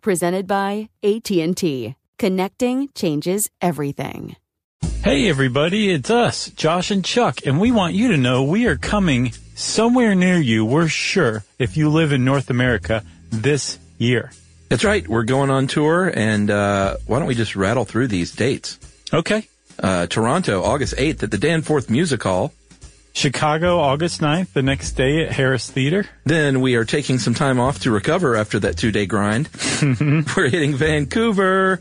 presented by AT&T. Connecting changes everything. Hey everybody, it's us, Josh and Chuck, and we want you to know we are coming somewhere near you, we're sure, if you live in North America this year. That's right. We're going on tour, and uh, why don't we just rattle through these dates? Okay. Uh, Toronto, August 8th at the Danforth Music Hall. Chicago, August 9th, the next day at Harris Theater. Then we are taking some time off to recover after that two day grind. We're hitting Vancouver,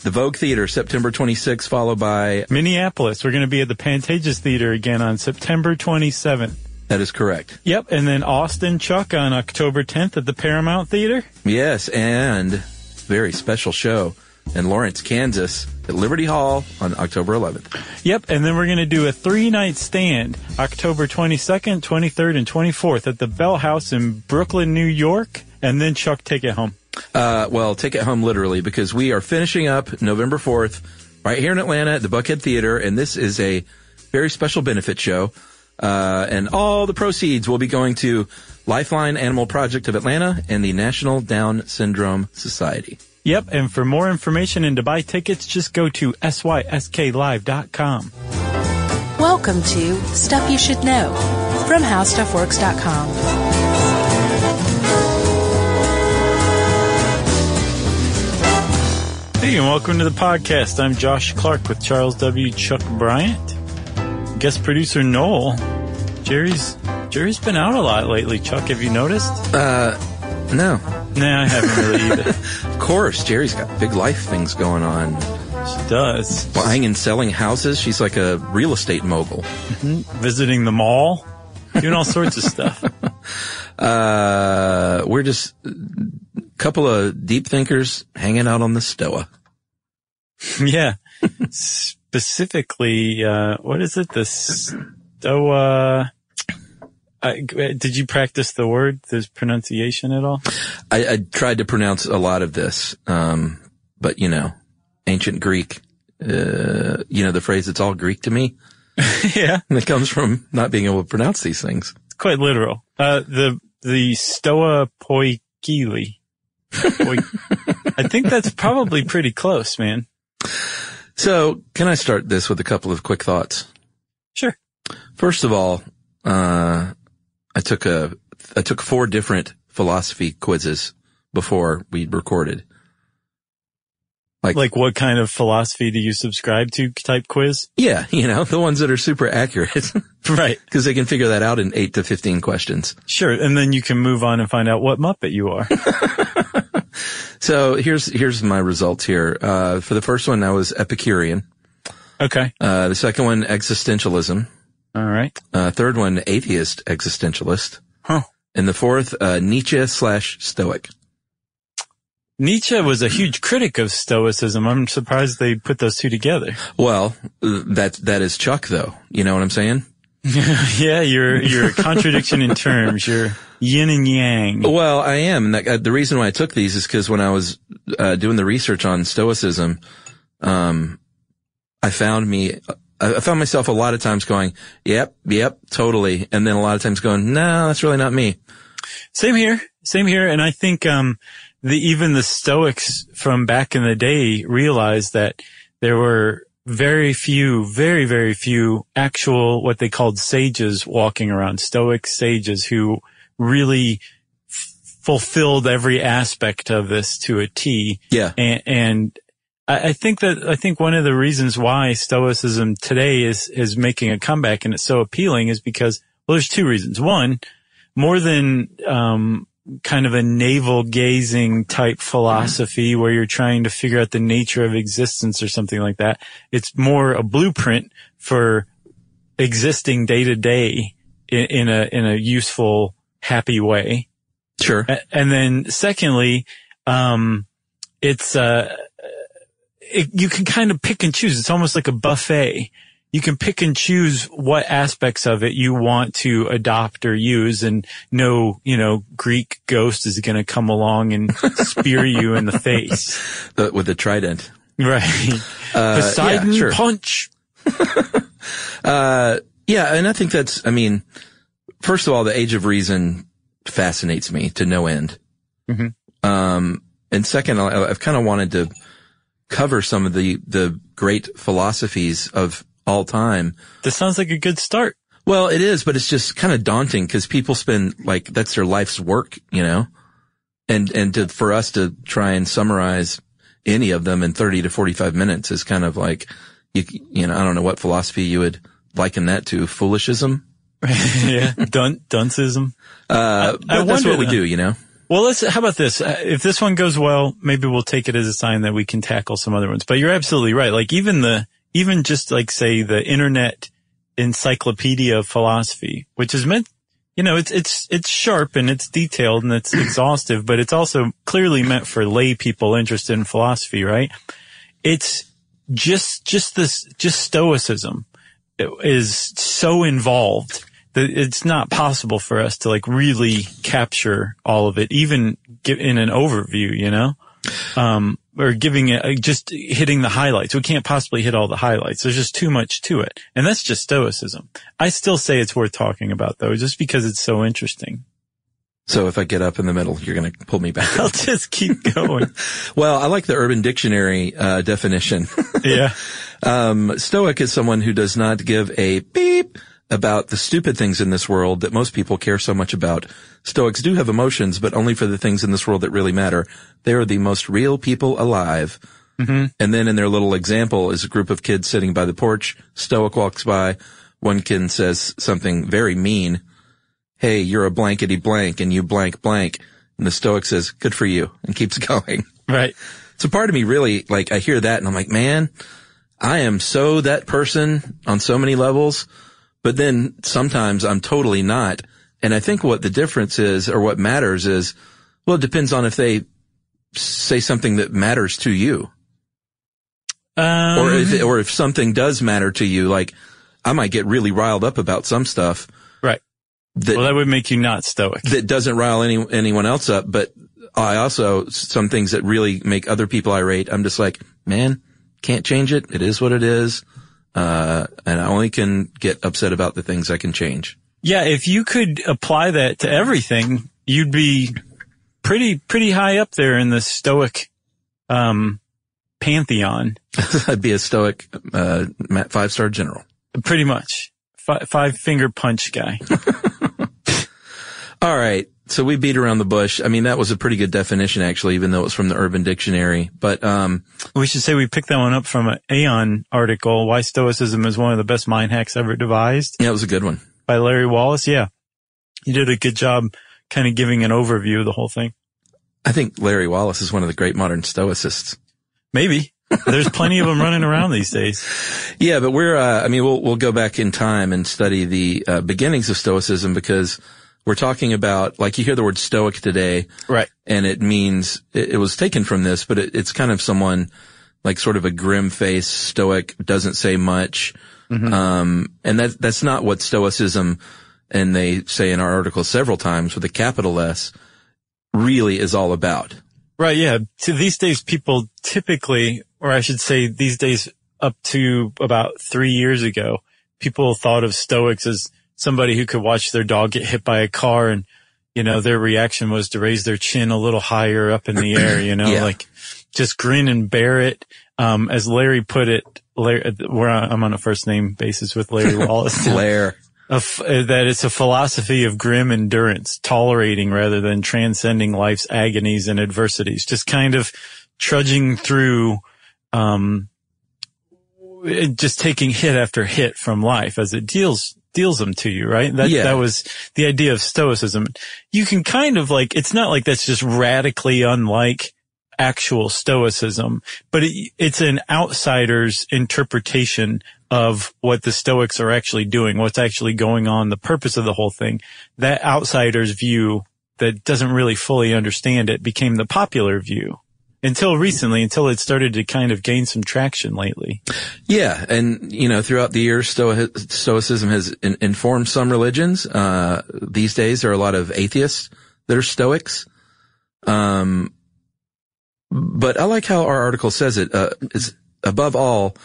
the Vogue Theater, September 26th, followed by Minneapolis. We're going to be at the Pantages Theater again on September 27th. That is correct. Yep. And then Austin Chuck on October 10th at the Paramount Theater. Yes. And very special show in Lawrence, Kansas at Liberty Hall on October 11th. Yep, and then we're going to do a three night stand October 22nd, 23rd, and 24th at the Bell House in Brooklyn, New York, and then Chuck take it home. Uh, well, take it home literally because we are finishing up November 4th right here in Atlanta at the Buckhead Theater, and this is a very special benefit show. Uh, and all the proceeds will be going to Lifeline Animal Project of Atlanta and the National Down Syndrome Society. Yep, and for more information and to buy tickets, just go to sysklive.com. Welcome to Stuff You Should Know from HowStuffWorks.com. Hey, and welcome to the podcast. I'm Josh Clark with Charles W. Chuck Bryant. Guest producer Noel. Jerry's Jerry's been out a lot lately. Chuck, have you noticed? Uh, no. Nah, I haven't really either. Of course, Jerry's got big life things going on. She does. Buying and selling houses. She's like a real estate mogul. Visiting the mall, doing all sorts of stuff. Uh, we're just a couple of deep thinkers hanging out on the Stoa. Yeah. Specifically, uh, what is it? The Stoa. Uh, did you practice the word, the pronunciation at all? I, I tried to pronounce a lot of this, um, but you know, ancient Greek, uh, you know, the phrase, it's all Greek to me. yeah. And it comes from not being able to pronounce these things. It's quite literal. Uh, the, the Stoa Poikile. Poi- I think that's probably pretty close, man. So can I start this with a couple of quick thoughts? Sure. First of all, uh, I took a, I took four different philosophy quizzes before we recorded. Like, Like what kind of philosophy do you subscribe to type quiz? yeah, you know, the ones that are super accurate Right. because they can figure that out in eight to 15 questions. Sure. And then you can move on and find out what Muppet you are. So here's, here's my results here. Uh, for the first one, I was Epicurean. Okay. Uh, the second one, existentialism. All right. Uh, third one, atheist existentialist. Huh. And the fourth, uh, Nietzsche slash Stoic. Nietzsche was a huge critic of Stoicism. I'm surprised they put those two together. Well, that, that is Chuck though. You know what I'm saying? yeah, you're you're a contradiction in terms. You're yin and yang. Well, I am. And that, uh, the reason why I took these is because when I was uh, doing the research on Stoicism, um, I found me, I found myself a lot of times going, "Yep, yep, totally," and then a lot of times going, "No, that's really not me." Same here. Same here. And I think um, the even the Stoics from back in the day realized that there were very few, very very few actual what they called sages walking around. Stoic sages who really f- fulfilled every aspect of this to a T. Yeah. And, and I, I think that, I think one of the reasons why Stoicism today is, is making a comeback and it's so appealing is because, well, there's two reasons. One, more than, um, kind of a navel gazing type philosophy where you're trying to figure out the nature of existence or something like that. It's more a blueprint for existing day to day in a, in a useful, happy way. Sure. And then secondly, um, it's, uh, it, you can kind of pick and choose. It's almost like a buffet. You can pick and choose what aspects of it you want to adopt or use and no, you know, Greek ghost is going to come along and spear you in the face. The, with the trident. Right. Uh, Poseidon yeah, sure. punch. Uh, yeah, and I think that's, I mean, first of all, the age of reason fascinates me to no end. Mhm. Um, and second, I've kind of wanted to cover some of the, the great philosophies of all time. This sounds like a good start. Well, it is, but it's just kind of daunting because people spend like, that's their life's work, you know? And, and to, for us to try and summarize any of them in 30 to 45 minutes is kind of like, you, you know, I don't know what philosophy you would liken that to. Foolishism? yeah. Dun- duncism. Uh, but I that's wonder what we do, you know? Well, let's, how about this? Uh, If this one goes well, maybe we'll take it as a sign that we can tackle some other ones. But you're absolutely right. Like even the, even just like say the internet encyclopedia of philosophy, which is meant, you know, it's, it's, it's sharp and it's detailed and it's exhaustive, but it's also clearly meant for lay people interested in philosophy, right? It's just, just this, just stoicism is so involved it's not possible for us to like really capture all of it, even in an overview, you know? Um, or giving it, just hitting the highlights. We can't possibly hit all the highlights. There's just too much to it. And that's just stoicism. I still say it's worth talking about though, just because it's so interesting. So if I get up in the middle, you're going to pull me back. I'll just keep going. well, I like the Urban Dictionary uh, definition. yeah. Um, Stoic is someone who does not give a beep about the stupid things in this world that most people care so much about. Stoics do have emotions, but only for the things in this world that really matter. They are the most real people alive. Mhm. And then in their little example is a group of kids sitting by the porch. Stoic walks by. One kid says something very mean. Hey, you're a blankety blank and you blank blank. And the Stoic says, good for you and keeps going. Right. So part of me really, like, I hear that and I'm like, man, I am so that person on so many levels, but then sometimes I'm totally not. And I think what the difference is or what matters is, well, it depends on if they say something that matters to you Um, or if, or if something does matter to you, like I might get really riled up about some stuff right. that, Well, that would make you not stoic. that doesn't rile any, anyone else up, but I also, some things that really make other people irate, I'm just like, man, can't change it. It is what it is. Uh, and I only can get upset about the things I can change. Yeah, if you could apply that to everything, you'd be pretty pretty high up there in the stoic um pantheon. I'd be a stoic, uh, five star general. Pretty much. F- five finger punch guy. All right. So we beat around the bush. I mean, that was a pretty good definition, actually, even though it was from the Urban Dictionary. But, um, we should say we picked that one up from an Aeon article, Why Stoicism is one of the best mind hacks ever devised yeah, it was a good one. by Lary Wallace. Yeah. You did a good job kind of giving an overview of the whole thing. I think Lary Wallace is one of the great modern stoicists. Maybe. There's plenty of them running around these days. Yeah, but we're, uh, I mean, we'll, we'll go back in time and study the uh, beginnings of Stoicism because we're talking about, like you hear the word Stoic today Right. and it means, it, it was taken from this, but it, it's kind of someone like sort of a grim face, stoic, doesn't say much. Um, and that, that's not what Stoicism, and they say in our article several times with a capital S, really is all about. Right. Yeah. So these days people typically, or I should say these days up to about three years ago, people thought of stoics as somebody who could watch their dog get hit by a car and, you know, their reaction was to raise their chin a little higher up in the air, you know, Yeah. like just grin and bear it. Um, as Lary put it, Lary, where I'm on a first name basis with Lary Wallace. F- uh, that it's a philosophy of grim endurance, tolerating rather than transcending life's agonies and adversities, just kind of trudging through, um, just taking hit after hit from life as it deals deals them to you, right? That Yeah. that was the idea of stoicism. You can kind of like it's not like that's just radically unlike actual stoicism, but it, it's an outsider's interpretation of what the Stoics are actually doing, what's actually going on, the purpose of the whole thing. That outsider's view that doesn't really fully understand it became the popular view until recently, until it started to kind of gain some traction lately. Yeah, and you know, throughout the years, Stoicism has in- informed some religions. Uh, these days, there are a lot of atheists that are Stoics. Um, but I like how our article says it. Uh, it's above all,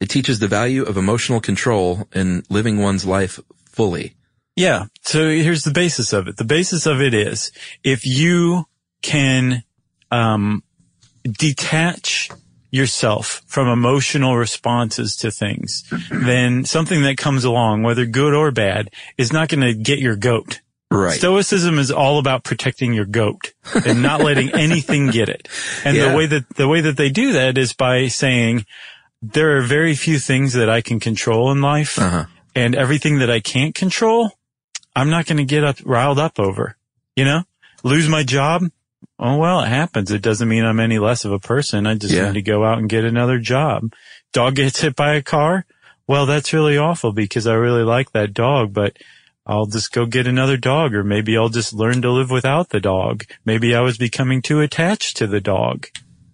it teaches the value of emotional control in living one's life fully. Yeah. So here's the basis of it. The basis of it is if you can, um, detach yourself from emotional responses to things, then something that comes along, whether good or bad, is not going to get your goat. Right. Stoicism is all about protecting your goat and not letting anything get it. And Yeah. the way that, the way that they do that is by saying, there are very few things that I can control in life uh-huh. and everything that I can't control, I'm not going to get up, riled up over, you know, lose my job. Oh, well, it happens. It doesn't mean I'm any less of a person. I just Yeah. need to go out and get another job. Dog gets hit by a car. Well, that's really awful because I really like that dog, but I'll just go get another dog or maybe I'll just learn to live without the dog. Maybe I was becoming too attached to the dog.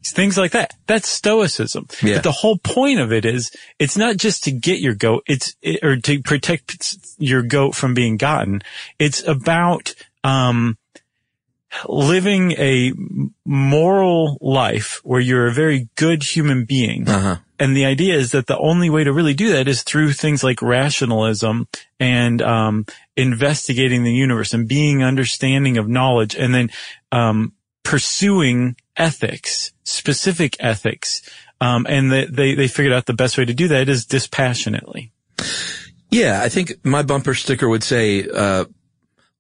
Things like that. That's stoicism. Yeah. But the whole point of it is it's not just to get your goat, it's, or to protect your goat from being gotten. It's about, um, living a moral life where you're a very good human being. Uh-huh. And the idea is that the only way to really do that is through things like rationalism and um, investigating the universe and being understanding of knowledge, and then um, pursuing ethics, specific ethics. Um, and they, they they figured out the best way to do that is dispassionately. Yeah, I think my bumper sticker would say, uh,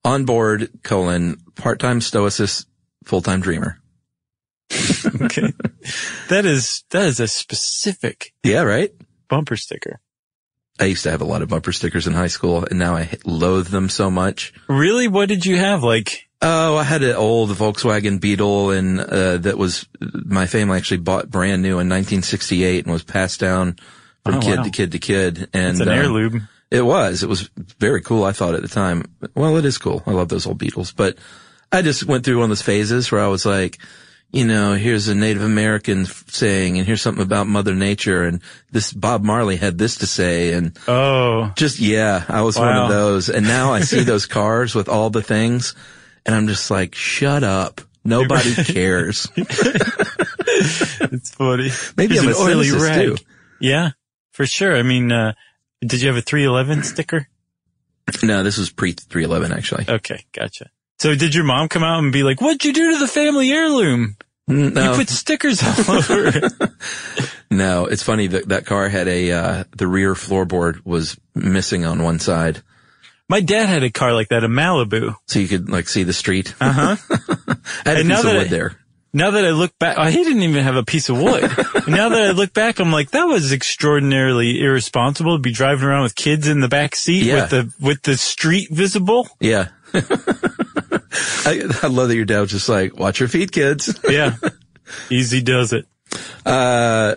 on board, colon, part-time stoicist, full-time dreamer. Okay, that is that is a specific Yeah, right? bumper sticker. I used to have a lot of bumper stickers in high school and now I loathe them so much. Really, what did you have? Like, Oh, I had an old Volkswagen Beetle and, uh, that was, my family actually bought brand new in 1968 and was passed down from Oh, kid wow. to kid to kid. And it's an um, heirloom. It was. It was very cool. I thought at the time. Well, it is cool. I love those old Beetles, but I just went through one of those phases where I was like, you know, here's a Native American saying, and here's something about Mother Nature, and this Bob Marley had this to say, and Oh, just yeah, I was one of those. And now I see those cars with all the things, and I'm just like, shut up. Nobody cares. it's funny. Maybe He's I'm an a oily rag. too. Yeah, for sure. I mean, uh, did you have a 311 sticker? No, this was pre 311 actually. Okay, gotcha. So did your mom come out and be like, what'd you do to the family heirloom? No, You put stickers all over it. No, it's funny that that car had a, uh, the rear floorboard was missing on one side. My dad had a car like that, a Malibu. So you could like see the street. Uh huh. I had a And now piece of wood I- there. Now that I look back, oh, he didn't even have a piece of wood. Now that I look back, I'm like, that was extraordinarily irresponsible to be driving around with kids in the back seat Yeah. with the, with the street visible. Yeah. I, I love that your dad was just like, watch your feet, kids. Yeah. Easy does it. Uh,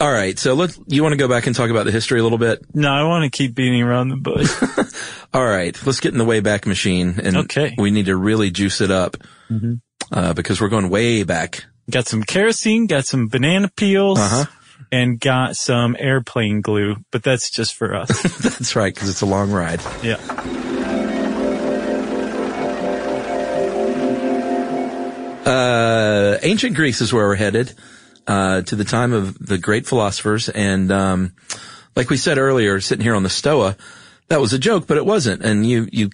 all right. So let you want to go back and talk about the history a little bit? No, I want to keep beating around the bush. All right. Let's get in the way back machine and Okay. we need to really juice it up. Uh, because we're going way back. got some kerosene, got some banana peels, Uh-huh. and got some airplane glue, but that's just for us. That's right. Cause it's a long ride. yeah. Uh, ancient Greece is where we're headed, uh, to the time of the great philosophers. And, um, like we said earlier, sitting here on the Stoa, that was a joke, but it wasn't. And you, you,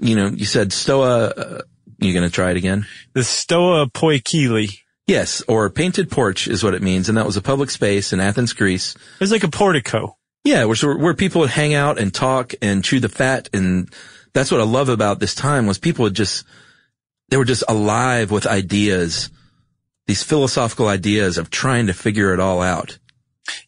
you know, you said Stoa, uh, you gonna try it again? The Stoa Poikile. Yes, or painted porch is what it means. And that was a public space in Athens, Greece. It was like a portico. Yeah, where, where people would hang out and talk and chew the fat. And that's what I love about this time was people would just, they were just alive with ideas, these philosophical ideas of trying to figure it all out.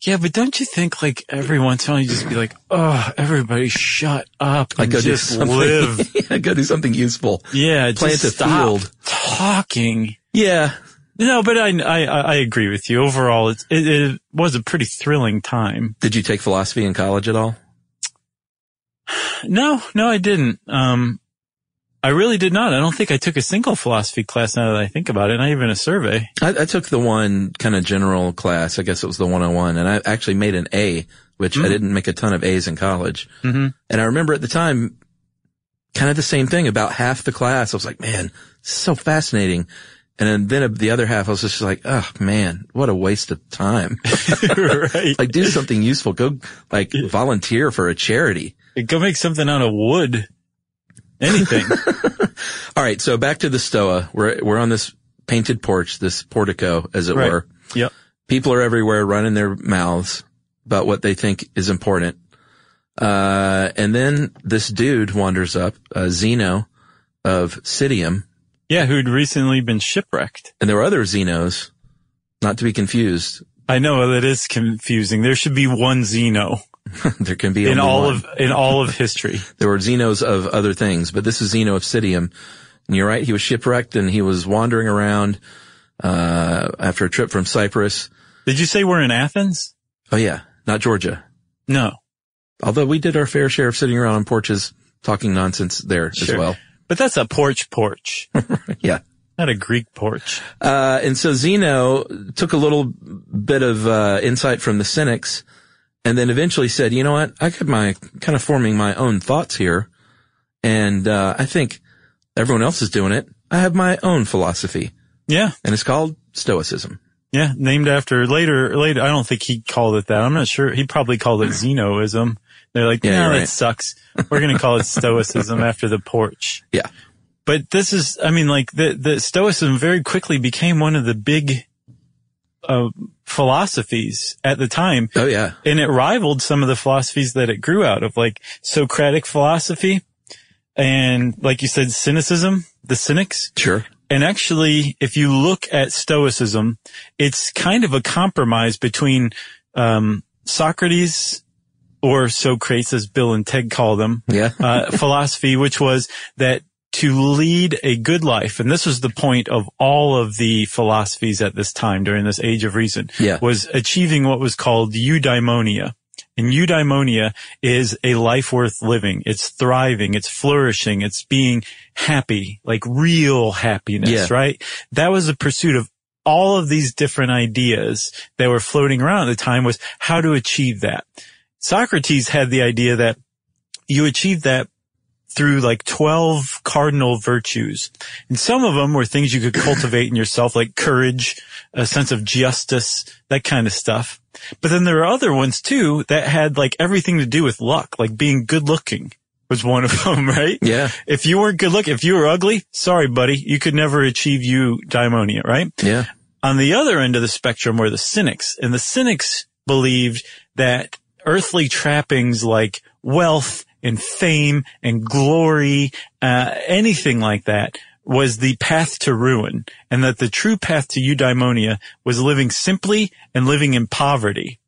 Yeah, but don't you think like every once in a while you just be like, oh, everybody shut up and go do just something, live. yeah, go do something useful. Yeah, Plant just a stop field. talking. Yeah. No, but I, I, I agree with you. Overall, it, it, it was a pretty thrilling time. Did you take philosophy in college at all? No, no, I didn't. Um, I really did not. I don't think I took a single philosophy class now that I think about it, not even a survey. I, I took the one kind of general class. I guess it was the 101 and I actually made an A, which I didn't make a ton of A's in college. Mm-hmm. And I remember at the time, kind of the same thing about half the class. I was like, man, so fascinating. And then, then the other half, I was just like, oh man, what a waste of time. right. like do something useful. Go like volunteer for a charity. Go make something out of wood. Anything. All right. So back to the Stoa. We're, we're on this painted porch, this portico, as it Right. were. yep. People are everywhere running their mouths about what they think is important. Uh, and then this dude wanders up, uh, Zeno of Citium. Yeah, who'd recently been shipwrecked. And there were other Zenos, not to be confused. I know that is confusing. There should be one Zeno there can be in all one. of in all of history. There were Zenos of other things, but this is Zeno of Citium. And you're right, he was shipwrecked and he was wandering around, uh, after a trip from Cyprus. Did you say we're in Athens? Oh yeah, not Georgia. No. Although we did our fair share of sitting around on porches talking nonsense there as well. But that's a porch porch, Yeah. not a Greek porch. Uh, and so Zeno took a little bit of, uh, insight from the cynics and then eventually said, you know what? I got my kind of forming my own thoughts here. And, uh, I think everyone else is doing it. I have my own philosophy Yeah. and it's called Stoicism. Yeah. Named after later, later. I don't think he called it that. I'm not sure. He probably called it Zenoism. They're like, Yeah, no, that right. sucks. We're going to call it Stoicism after the porch. Yeah. But this is, I mean, like the, the Stoicism very quickly became one of the big, uh, philosophies at the time. Oh yeah. and it rivaled some of the philosophies that it grew out of, like Socratic philosophy and, like you said, cynicism, the cynics. Sure. And actually, if you look at Stoicism, it's kind of a compromise between um, Socrates or Socrates, as Bill and Ted call them, Yeah. uh, philosophy, which was that to lead a good life, and this was the point of all of the philosophies at this time during this age of reason, Yeah. was achieving what was called eudaimonia. And eudaimonia is a life worth living. It's thriving. It's flourishing. It's being happy, like real happiness, Yeah. right? That was the pursuit of all of these different ideas that were floating around at the time was how to achieve that. Socrates had the idea that you achieve that through like 12 cardinal virtues. And some of them were things you could cultivate in yourself, like courage, a sense of justice, that kind of stuff. But then there are other ones too that had like everything to do with luck, like being good looking was one of them, right? Yeah. If you weren't good looking, if you were ugly, sorry, buddy, you could never achieve you eudaimonia, right? Yeah. on the other end of the spectrum were the cynics and the cynics believed that earthly trappings like wealth and fame and glory, uh, anything like that was the path to ruin and that the true path to eudaimonia was living simply and living in poverty.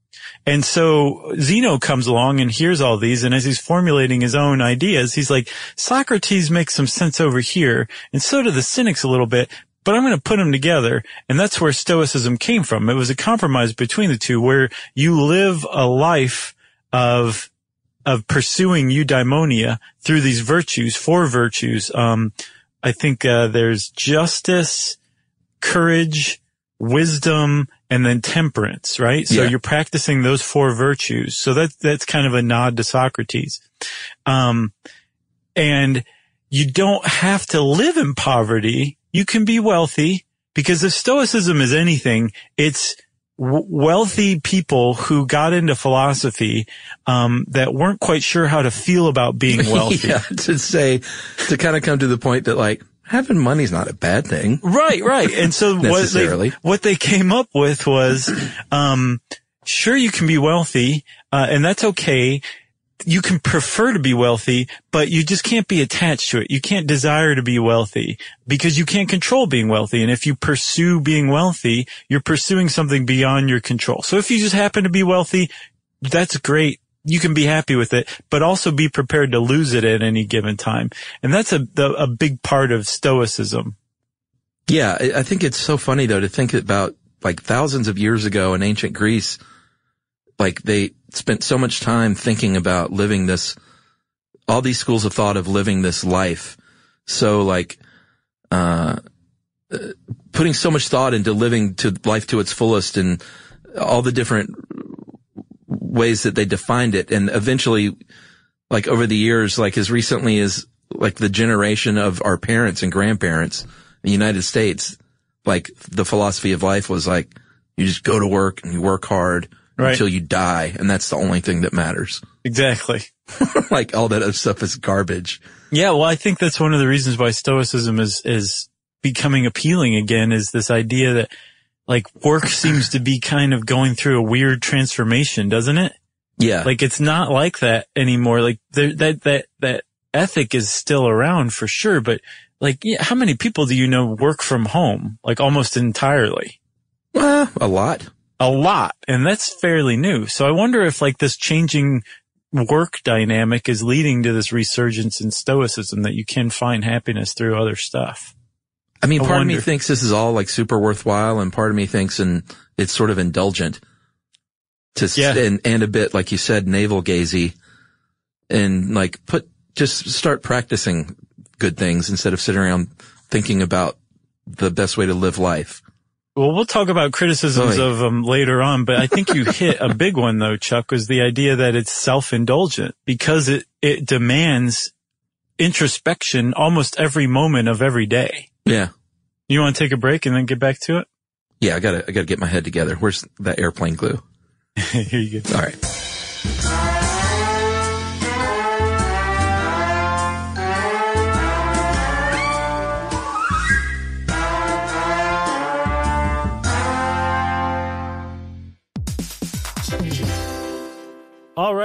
And so Zeno comes along and hears all these, and as he's formulating his own ideas, he's like, Socrates makes some sense over here, and so do the cynics a little bit, but I'm going to put them together. And that's where Stoicism came from. It was a compromise between the two where you live a life of, of pursuing eudaimonia through these virtues, four virtues. Um, I think, uh, there's justice, courage, wisdom, and then temperance, right? So Yeah. you're practicing those four virtues. So that, that's kind of a nod to Socrates. Um, and you don't have to live in poverty. You can be wealthy because if stoicism is anything, it's w- wealthy people who got into philosophy, um, that weren't quite sure how to feel about being wealthy. yeah. To say, to kind of come to the point that like having money's not a bad thing. Right, right. And so what they, what they came up with was, um, sure you can be wealthy, uh, and that's okay. You can prefer to be wealthy, but you just can't be attached to it. You can't desire to be wealthy because you can't control being wealthy. And if you pursue being wealthy, you're pursuing something beyond your control. So if you just happen to be wealthy, that's great. You can be happy with it, but also be prepared to lose it at any given time. And that's a, a big part of stoicism. Yeah. I think it's so funny though to think about like thousands of years ago in ancient Greece, like they spent so much time thinking about living this, all these schools of thought of living this life. So like, uh, putting so much thought into living to life to its fullest and all the different ways that they defined it. And eventually, like over the years, like as recently as like the generation of our parents and grandparents in the United States, like the philosophy of life was like, you just go to work and you work hard Right. until you die. And that's the only thing that matters. Exactly. like all that other stuff is garbage. Yeah, well, I think that's one of the reasons why Stoicism is is becoming appealing again. Is this idea that like work seems to be kind of going through a weird transformation, doesn't it? Yeah. Like it's not like that anymore. Like there, that that that ethic is still around for sure, but like yeah, how many people do you know work from home? Like almost entirely. well, a lot. A lot, and that's fairly new. So I wonder if like this changing work dynamic is leading to this resurgence in stoicism that you can find happiness through other stuff. I mean, I part of me thinks this is all like super worthwhile, and part of me thinks and it's sort of indulgent to Yeah. and and a bit like you said, navel gazy, and like put just start practicing good things instead of sitting around thinking about the best way to live life. Well, we'll talk about criticisms of them later on, but I think you hit a big one though, Chuck, was the idea that it's self-indulgent because it, it demands introspection almost every moment of every day. Yeah, You want to take a break and then get back to it? yeah. I gotta I gotta get my head together. Where's that airplane glue? Here you go. All right.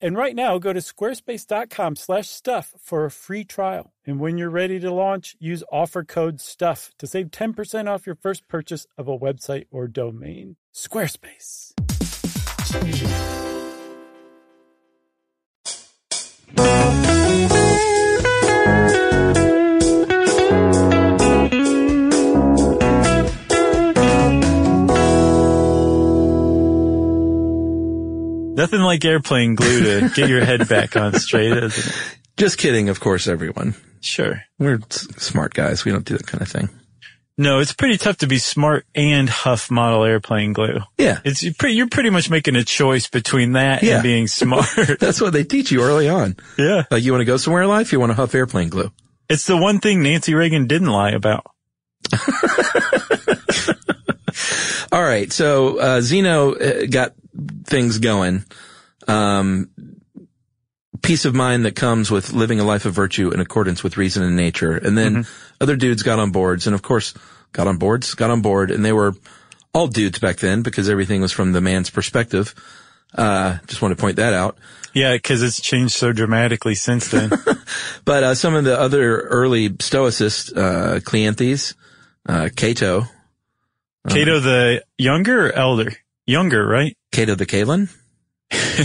And right now, go to squarespace.com slash stuff for a free trial. And when you're ready to launch, use offer code STUFF to save 10% off your first purchase of a website or domain. Squarespace. Nothing like airplane glue to get your head back on straight? Just kidding, of course, everyone. Sure. We're s- smart guys. We don't do that kind of thing. No, it's pretty tough to be smart and huff model airplane glue. Yeah. It's you're pretty, you're pretty much making a choice between that Yeah. and being smart. That's what they teach you early on. yeah. Like you want to go somewhere in life, you want to huff airplane glue. It's the one thing Nancy Reagan didn't lie about. All right. So, uh, Zeno uh, got things going. Um, peace of mind that comes with living a life of virtue in accordance with reason and nature. And then other dudes got on boards and of course got on boards, got on board and they were all dudes back then because everything was from the man's perspective. Uh, just want to point that out. Yeah, because it's changed so dramatically since then. But, uh, some of the other early stoicists, uh, Cleanthes, uh, Cato, Cato the younger or elder? Younger, right? Cato the Kalin.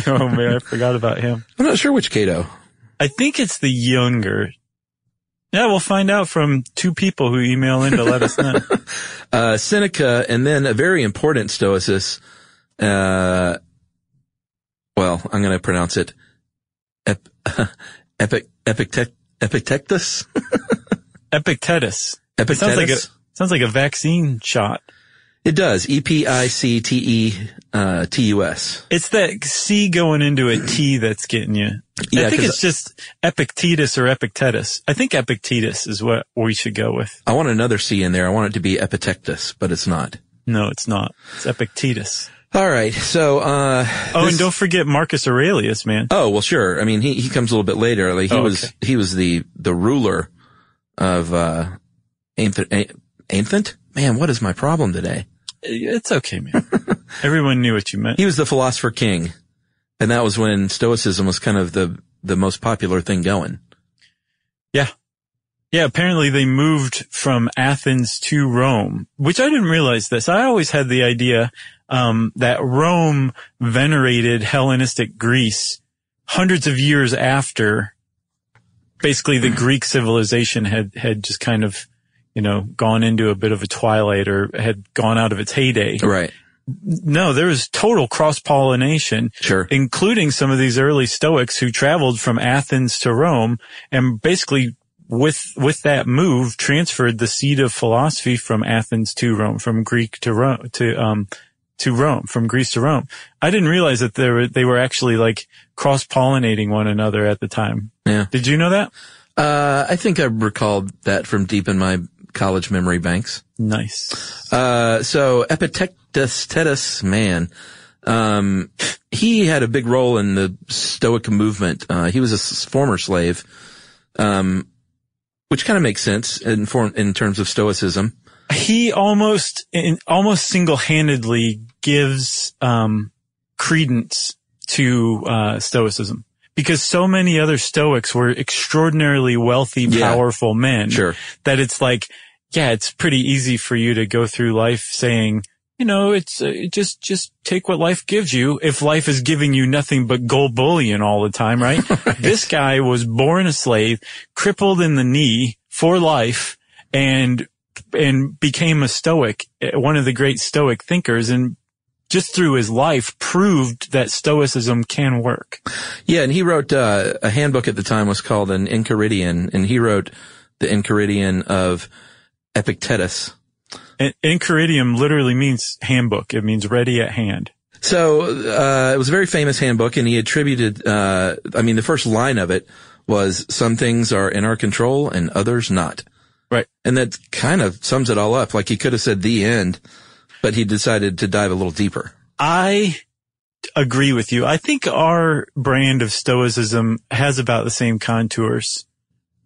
oh man, I forgot about him. I'm not sure which Cato. I think it's the younger. Yeah, we'll find out from two people who email in to let us know. uh, Seneca, and then a very important Stoicist. Uh, well, I'm going to pronounce it Ep- Epic Epictet Epictetus. Epictetus. It Epictetus. sounds like a sounds like a vaccine shot. It does. E P I C T E uh, T U S. It's that C going into a T that's getting you. Yeah, I think it's just Epictetus or Epictetus. I think Epictetus is what we should go with. I want another C in there. I want it to be Epictetus, but it's not. No, it's not. It's Epictetus. All right. So, uh, Oh, this- and don't forget Marcus Aurelius, man. Oh well, sure. I mean, he he comes a little bit later. Like he Oh, was okay. he was the the ruler of uh, Anthent. Man, what is my problem today? It's okay, man. Everyone knew what you meant. He was the philosopher king, and that was when Stoicism was kind of the the most popular thing going. Yeah. Yeah, apparently they moved from Athens to Rome, which I didn't realize this. I always had the idea um, that Rome venerated Hellenistic Greece hundreds of years after basically the Greek civilization had had just kind of, you know, gone into a bit of a twilight or had gone out of its heyday. Right. No, there was total cross-pollination Sure. including some of these early Stoics who traveled from Athens to Rome and basically with, with that move transferred the seat of philosophy from Athens to Rome, from Greek to Rome, to, um, to Rome, from Greece to Rome. I didn't realize that they were, they were actually like cross-pollinating one another at the time. Yeah. Did you know that? Uh, I think I recalled that from deep in my college memory banks. Nice. Uh, so Epictetus, man, um, he had a big role in the Stoic movement. Uh, he was a s- former slave, um, which kind of makes sense in form, in terms of Stoicism. he almost in, almost single-handedly gives um, credence to uh, stoicism because so many other stoics were extraordinarily wealthy Yeah. powerful men Sure. that it's like yeah it's pretty easy for you to go through life saying you know it's uh, just just take what life gives you. If life is giving you nothing but gold bullion all the time right, this guy was born a slave crippled in the knee for life and and became a stoic, eh, one of the great stoic thinkers and just through his life proved that stoicism can work. Yeah, and he wrote uh, a handbook at the time was called an Enchiridion, and he wrote the Enchiridion of Epictetus. And Enchiridium literally means handbook. It means ready at hand. So uh, it was a very famous handbook, and he attributed. Uh, I mean, the first line of it was, "Some things are in our control, and others not." Right. And that kind of sums it all up. Like he could have said the end, but he decided to dive a little deeper. I agree with you. I think our brand of stoicism has about the same contours.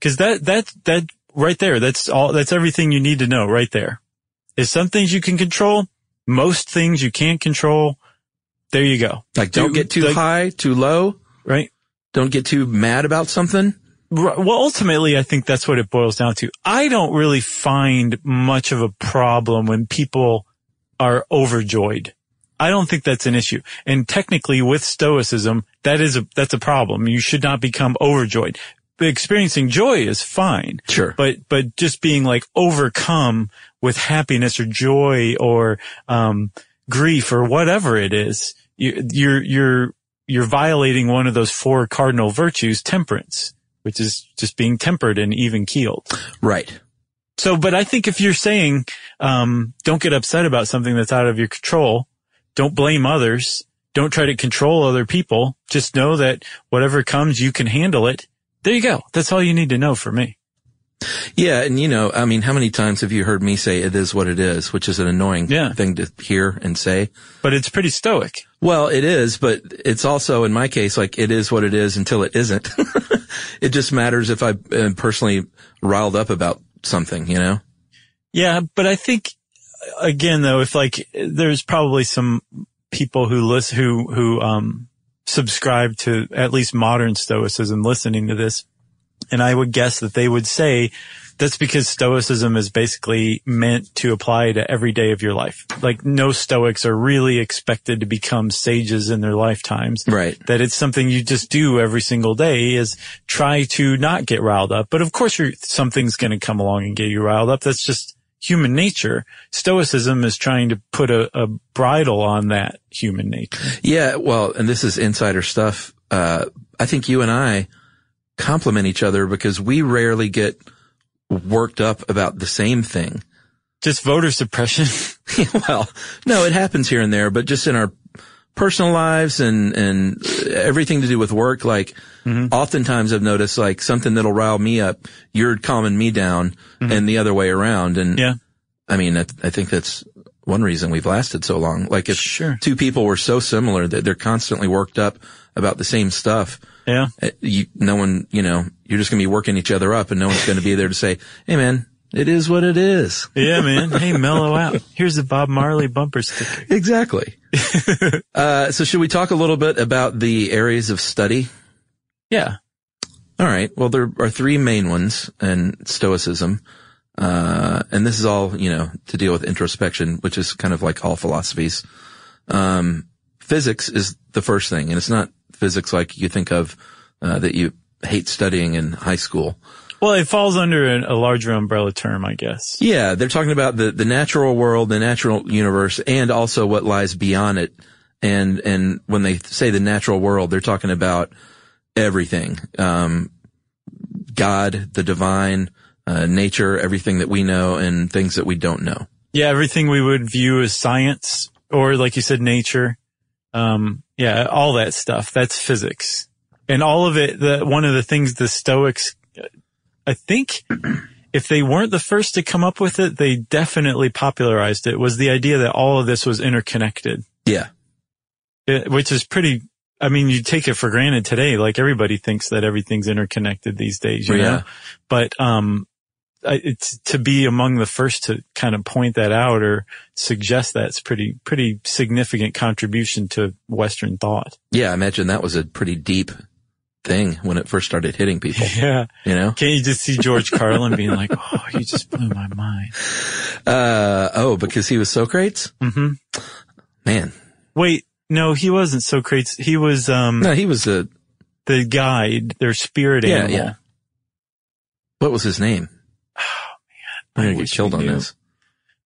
Cause that, that, that right there, that's all, that's everything you need to know right there. Is some things you can control, most things you can't control. There you go. Like, don't Do- get too like- high, too low. Right? Don't get too mad about something. Well, ultimately, I think that's what it boils down to. I don't really find much of a problem when people are overjoyed. I don't think that's an issue. And technically with stoicism, that is a, that's a problem. You should not become overjoyed. Experiencing joy is fine. Sure. But, but just being like overcome with happiness or joy or, um, grief or whatever it is, you, you're, you're, you're violating one of those four cardinal virtues, temperance, which is just being tempered and even keeled. Right. So, but I think if you're saying, um, don't get upset about something that's out of your control, don't blame others, don't try to control other people, just know that whatever comes, you can handle it. There you go. That's all you need to know for me. Yeah, and you know, I mean, how many times have you heard me say it is what it is, which is an annoying Yeah. thing to hear and say? But it's pretty stoic. Well, it is, but it's also in my case like it is what it is until it isn't. it just matters if I am personally riled up about something, you know? Yeah, but I think again though, if like there's probably some people who listen who who um subscribe to at least modern stoicism listening to this, and I would guess that they would say that's because stoicism is basically meant to apply to every day of your life. Like no stoics are really expected to become sages in their lifetimes. Right. That it's something you just do every single day is try to not get riled up. But of course you're, something's going to come along and get you riled up. That's just human nature. Stoicism is trying to put a, a bridle on that human nature. Yeah, well, and this is insider stuff. Uh, I think you and I complement each other because we rarely get worked up about the same thing. Just voter suppression. well, no, it happens here and there, but just in our personal lives and, and everything to do with work, like oftentimes I've noticed like something that'll rile me up, you're calming me down and the other way around. And yeah. I mean, I, I think that's one reason we've lasted so long. Like if Sure. two people were so similar that they're constantly worked up about the same stuff, Yeah. uh, you, no one, you know, you're just going to be working each other up and no one's going to be there to say, Hey man, it is what it is. Yeah, man. Hey, mellow out. Here's a Bob Marley bumper sticker. Exactly. uh, so should we talk a little bit about the areas of study? Yeah. All right. Well, there are three main ones in Stoicism. Uh, and this is all, you know, to deal with introspection, which is kind of like all philosophies. Um, physics is the first thing, and it's not physics like you think of, uh, that you hate studying in high school. Well, it falls under a, a larger umbrella term, I guess. Yeah, they're talking about the, the natural world, the natural universe, and also what lies beyond it. And, and when they say the natural world, they're talking about everything. Um, God, the divine, uh, nature, everything that we know and things that we don't know. Yeah, everything we would view as science or like you said, nature. Um, yeah, all that stuff. That's physics. And all of it, the, one of the things the Stoics, I think if they weren't the first to come up with it, they definitely popularized it was the idea that all of this was interconnected, Yeah. It- which is pretty, I mean, you take it for granted today. Like everybody thinks that everything's interconnected these days, you Yeah. know? But, um, it's to be among the first to kind of point that out or suggest that's pretty, pretty significant contribution to Western thought. Yeah. I imagine that was a pretty deep thing when it first started hitting people, Yeah. you know? Can't you just see George Carlin being like, Oh, you just blew my mind. Uh, oh, because he was Socrates? hmm Man. Wait, no, he wasn't Socrates. He was, um, No, he was a, the guide, their spirit Yeah, animal. yeah. what was his name? Oh man. I'm going to get killed on knew. this.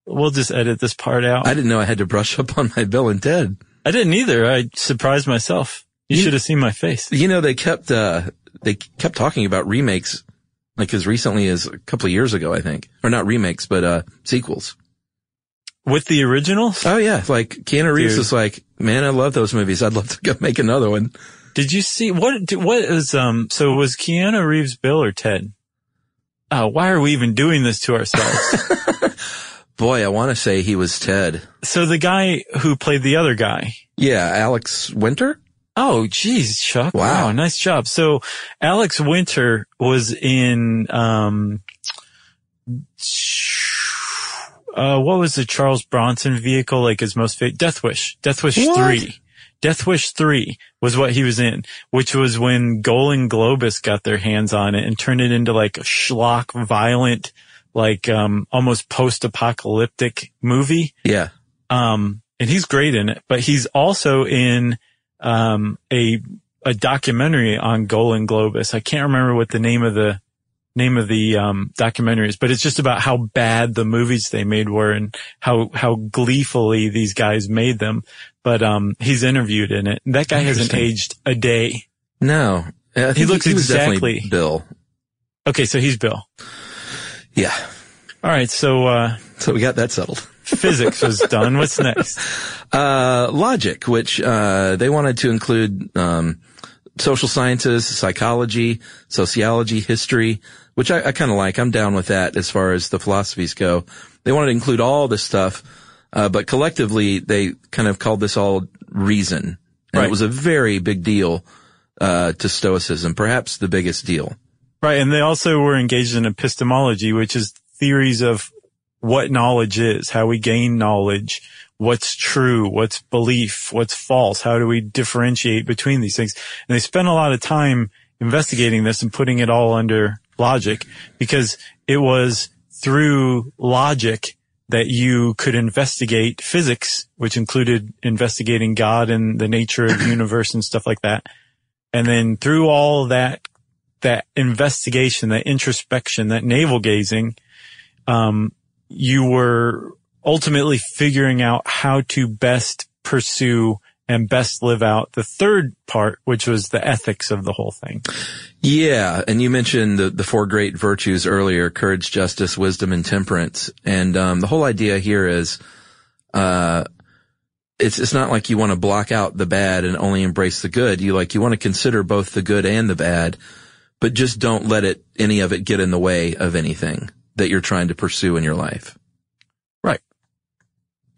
We'll just edit this part out. I I, didn't know I had to brush up on my Bill and Ted. I didn't either. I surprised myself. You, You- should have seen my face. You know, they kept, uh, they kept talking about remakes, like as recently as a couple of years ago, I think. Or not remakes, but, uh, sequels. With the originals? Oh yeah. Like Keanu Reeves Dude. is like, man, I love those movies. I'd love to go make another one. Did you see what? What is um? So was Keanu Reeves Bill or Ted? Oh, why are we even doing this to ourselves? Boy, I want to say he was Ted. so the guy who played the other guy. Yeah. Alex Winter? Oh, geez, Chuck. Wow. Wow. nice job. So Alex Winter was in um. Uh, what was the Charles Bronson vehicle? Like his most famous Death Wish. Death Wish What? three. Death Wish 3 was what he was in, which was when Golan Globus got their hands on it and turned it into like a schlock, violent, like, um, almost post-apocalyptic movie. Yeah. Um, and he's great in it, but he's also in, um, a, a documentary on Golan Globus. I can't remember what the name of the, name of the, um, documentary is, but it's just about how bad the movies they made were and how, how gleefully these guys made them. But, um, he's interviewed in it. That guy hasn't aged a day. No. Think looks definitely exactly- Bill. Okay. So he's Bill. Yeah. All right. So, uh, So we got that settled. physics was done. What's next? Uh, logic, which, uh, they wanted to include, um, social sciences, psychology, sociology, history, which I, I kind of like. I'm down with that as far as the philosophies go. They wanted to include all this stuff, uh, but collectively they kind of called this all reason. And Right. it was a very big deal, uh, to Stoicism, perhaps the biggest deal. Right. And they also were engaged in epistemology, which is theories of what knowledge is, how we gain knowledge, what's true, what's belief, what's false, how do we differentiate between these things. And they spent a lot of time investigating this and putting it all under logic because it was through logic that you could investigate physics, which included investigating God and the nature of the universe and stuff like that. And then through all that that investigation, that introspection, that navel gazing, um, you were ultimately figuring out how to best pursue and best live out the third part, which was the ethics of the whole thing. Yeah, and you mentioned the, the four great virtues earlier, courage, justice, wisdom, and temperance. And um, the whole idea here is uh it's it's not like you want to block out the bad and only embrace the good. You like you want to consider both the good and the bad, but just don't let it any of it get in the way of anything that you're trying to pursue in your life. Right.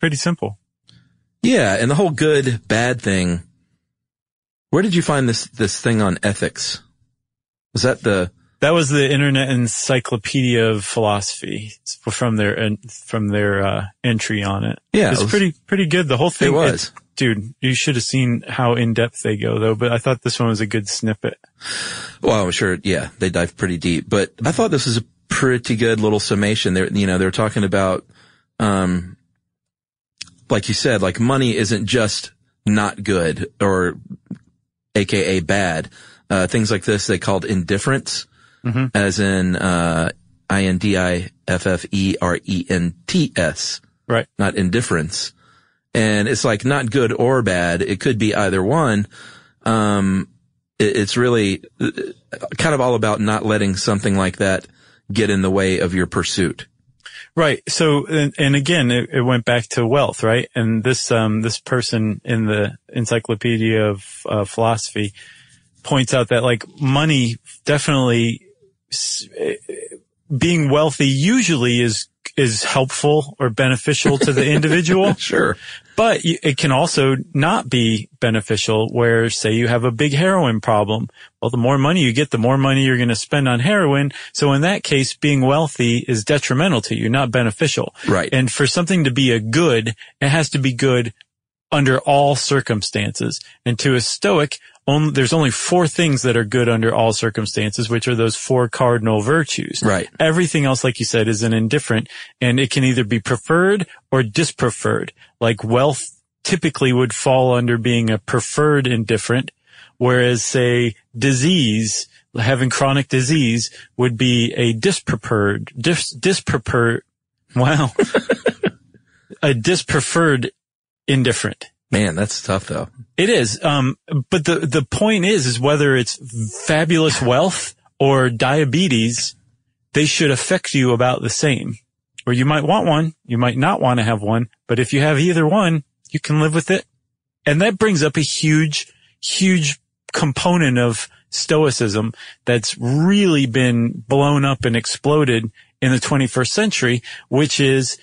Pretty simple. Yeah, and the whole good bad thing. Where did you find this this thing on ethics? Was that the That was the Internet Encyclopedia of Philosophy from their from their uh, entry on it. Yeah, it's it was- pretty pretty good. The whole thing It was. dude. You should have seen how in depth they go though. But I thought this one was a good snippet. Well, I'm sure, yeah, they dive pretty deep, but I thought this was a pretty good little summation. They're, you know, they're talking about, um, like you said, like money isn't just not good or AKA bad. Uh, things like this they called indifference, as in, uh, I-N-D-I-F-F-E-R-E-N-T-S Right. not indifference. And it's like not good or bad. It could be either one. Um, it- it's really uh, kind of all about not letting something like that get in the way of your pursuit. Right. So, and, and again, it, it went back to wealth, right? And this, um, this person in the Encyclopedia of uh, Philosophy points out that like money definitely being wealthy usually is, is helpful or beneficial to the individual. Sure. But it can also not be beneficial where say you have a big heroin problem. Well, the more money you get, the more money you're going to spend on heroin. So in that case, being wealthy is detrimental to you, not beneficial. Right. And for something to be a good, it has to be good under all circumstances. And to a stoic, there's only four things that are good under all circumstances, which are those four cardinal virtues. Right. Everything else, like you said, is an indifferent and it can either be preferred or dispreferred. Like wealth typically would fall under being a preferred indifferent, whereas say disease, having chronic disease would be a dispreferred, dis, dispreferred, wow, a dispreferred indifferent. Man, that's tough though. It is. Um, but the, the point is, is whether it's fabulous wealth or diabetes, they should affect you about the same. Or you might want one, you might not want to have one, but if you have either one, you can live with it. And that brings up a huge, huge component of stoicism that's really been blown up and exploded in the 21st century, which is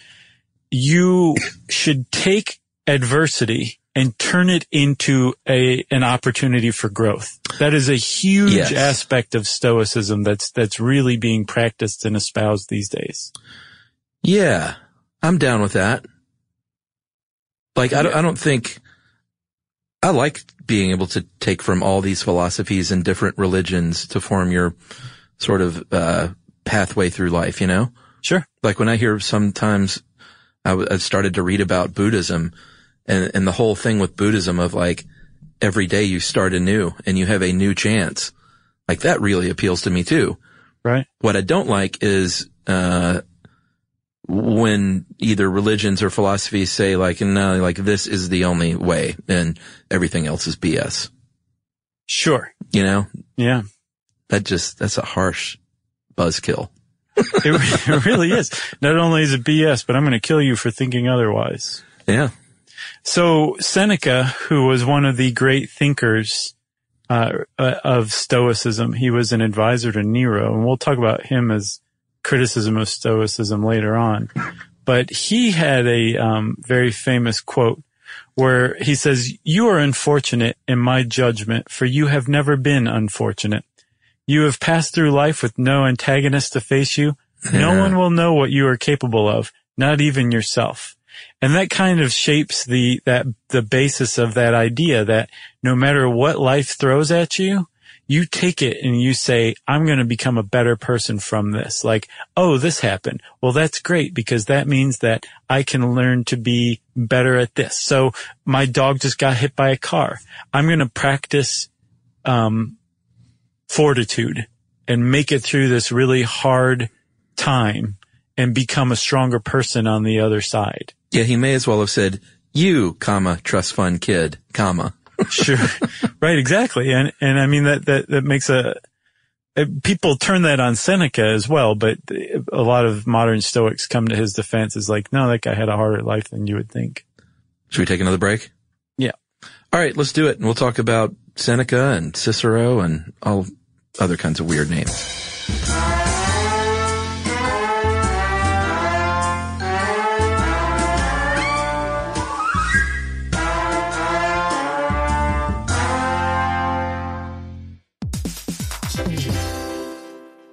you should take adversity and turn it into a an opportunity for growth. That is a huge Yes. aspect of stoicism that's that's really being practiced and espoused these days. Yeah, I'm down with that. Like, I don't, I don't think, I like being able to take from all these philosophies and different religions to form your sort of, uh, pathway through life, you know? Sure. Like when I hear sometimes I w- I've started to read about Buddhism and, and the whole thing with Buddhism of like every day you start anew and you have a new chance. Like that really appeals to me too. Right. What I don't like is, uh, when either religions or philosophies say like, no, like this is the only way and everything else is BS. Sure. You know, Yeah. that just, that's a harsh buzzkill. it, it really is. Not only is it BS, but I'm going to kill you for thinking otherwise. Yeah. So Seneca, who was one of the great thinkers uh, uh, of Stoicism, he was an advisor to Nero, and we'll talk about him as criticism of Stoicism later on. But he had a um, very famous quote where he says, "You are unfortunate in my judgment, for you have never been unfortunate. You have passed through life with no antagonist to face you. No one will know what you are capable of, not even yourself." And that kind of shapes the, that, the basis of that idea that no matter what life throws at you, you take it and you say, I'm going to become a better person from this. Like, oh, this happened. Well, that's great because that means that I can learn to be better at this. So my dog just got hit by a car. I'm going to practice, um, fortitude and make it through this really hard time and become a stronger person on the other side. Yeah, he may as well have said, you, comma, trust fund kid, comma. sure. Right, exactly. And, and I mean, that, that, that makes a, uh, people turn that on Seneca as well, but a lot of modern Stoics come to his defense is like, no, that guy had a harder life than you would think. Should we take another break? Yeah. All right, let's do it. And we'll talk about Seneca and Cicero and all other kinds of weird names.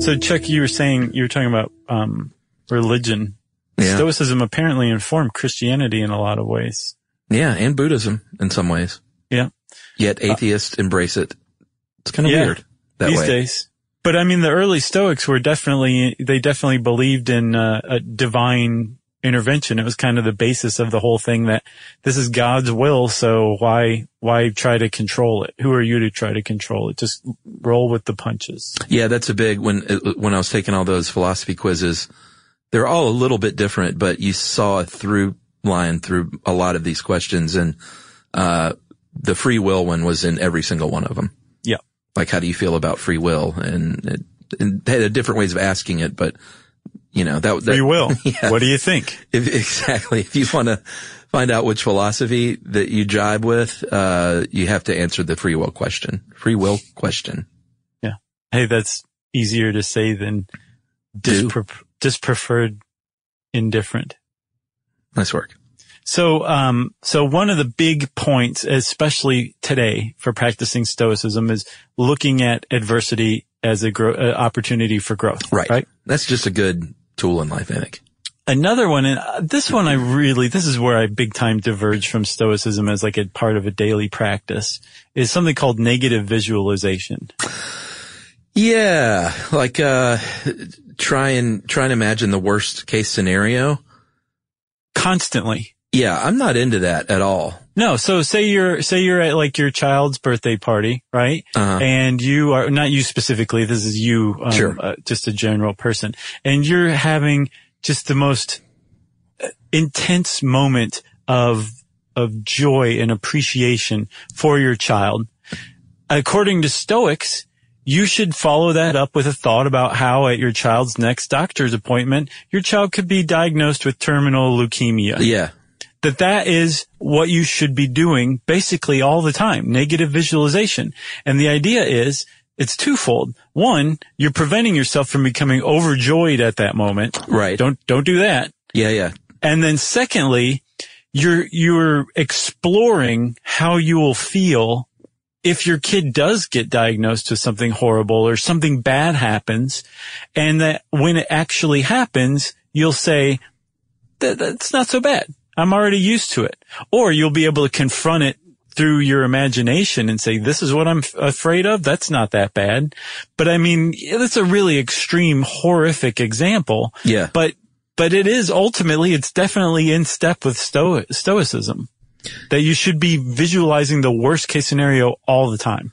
So, Chuck, you were saying you were talking about um, religion. Yeah. Stoicism apparently informed Christianity in a lot of ways. Yeah, and Buddhism in some ways. Yeah. Yet atheists embrace it. It's kind of Yeah. weird that These way. days. But I mean, the early Stoics were definitely, they definitely believed in uh, a divine intervention. It was kind of the basis of the whole thing that this is God's will. So why, why try to control it? Who are you to try to control it? Just roll with the punches. Yeah, that's a big when when I was taking all those philosophy quizzes. They're all a little bit different, but you saw a through line through a lot of these questions, and uh, the free will one was in every single one of them. Yeah. Like, how do you feel about free will? And, it, and they had different ways of asking it, but you know that, that Free will. Yeah. What do you think? If, exactly. If you want to find out which philosophy that you jibe with, uh, you have to answer the free will question. Free will question. Yeah. Hey, that's easier to say than Do. dispre- dispreferred indifferent. Nice work. So, um, so one of the big points, especially today for practicing stoicism is looking at adversity as a gro- uh, opportunity for growth. Right. Right. That's just a good tool in life, I think. Another one, and uh, this one I really, this is where I big time diverge from stoicism as like a part of a daily practice, is something called negative visualization. Yeah, like uh try and try and imagine the worst case scenario. Constantly. Yeah, I'm not into that at all. No, so say you're, say you're at like your child's birthday party, right? Uh-huh. And you are, not you specifically, this is you, um, Sure. uh, just a general person. And you're having just the most uh, intense moment of, of joy and appreciation for your child. According to Stoics, you should follow that up with a thought about how at your child's next doctor's appointment, your child could be diagnosed with terminal leukemia Yeah. That that is what you should be doing basically all the time, negative visualization. And the idea is it's twofold. One, you're preventing yourself from becoming overjoyed at that moment. Right. Don't, don't do that. Yeah, yeah. And then secondly, you're, you're exploring how you will feel if your kid does get diagnosed with something horrible or something bad happens and that when it actually happens, you'll say, that, that's not so bad. I'm already used to it. Or you'll be able to confront it through your imagination and say, this is what I'm f- afraid of. That's not that bad. But I mean, that's a really extreme, horrific example. Yeah. But, but it is ultimately, it's definitely in step with sto- stoicism that you should be visualizing the worst case scenario all the time.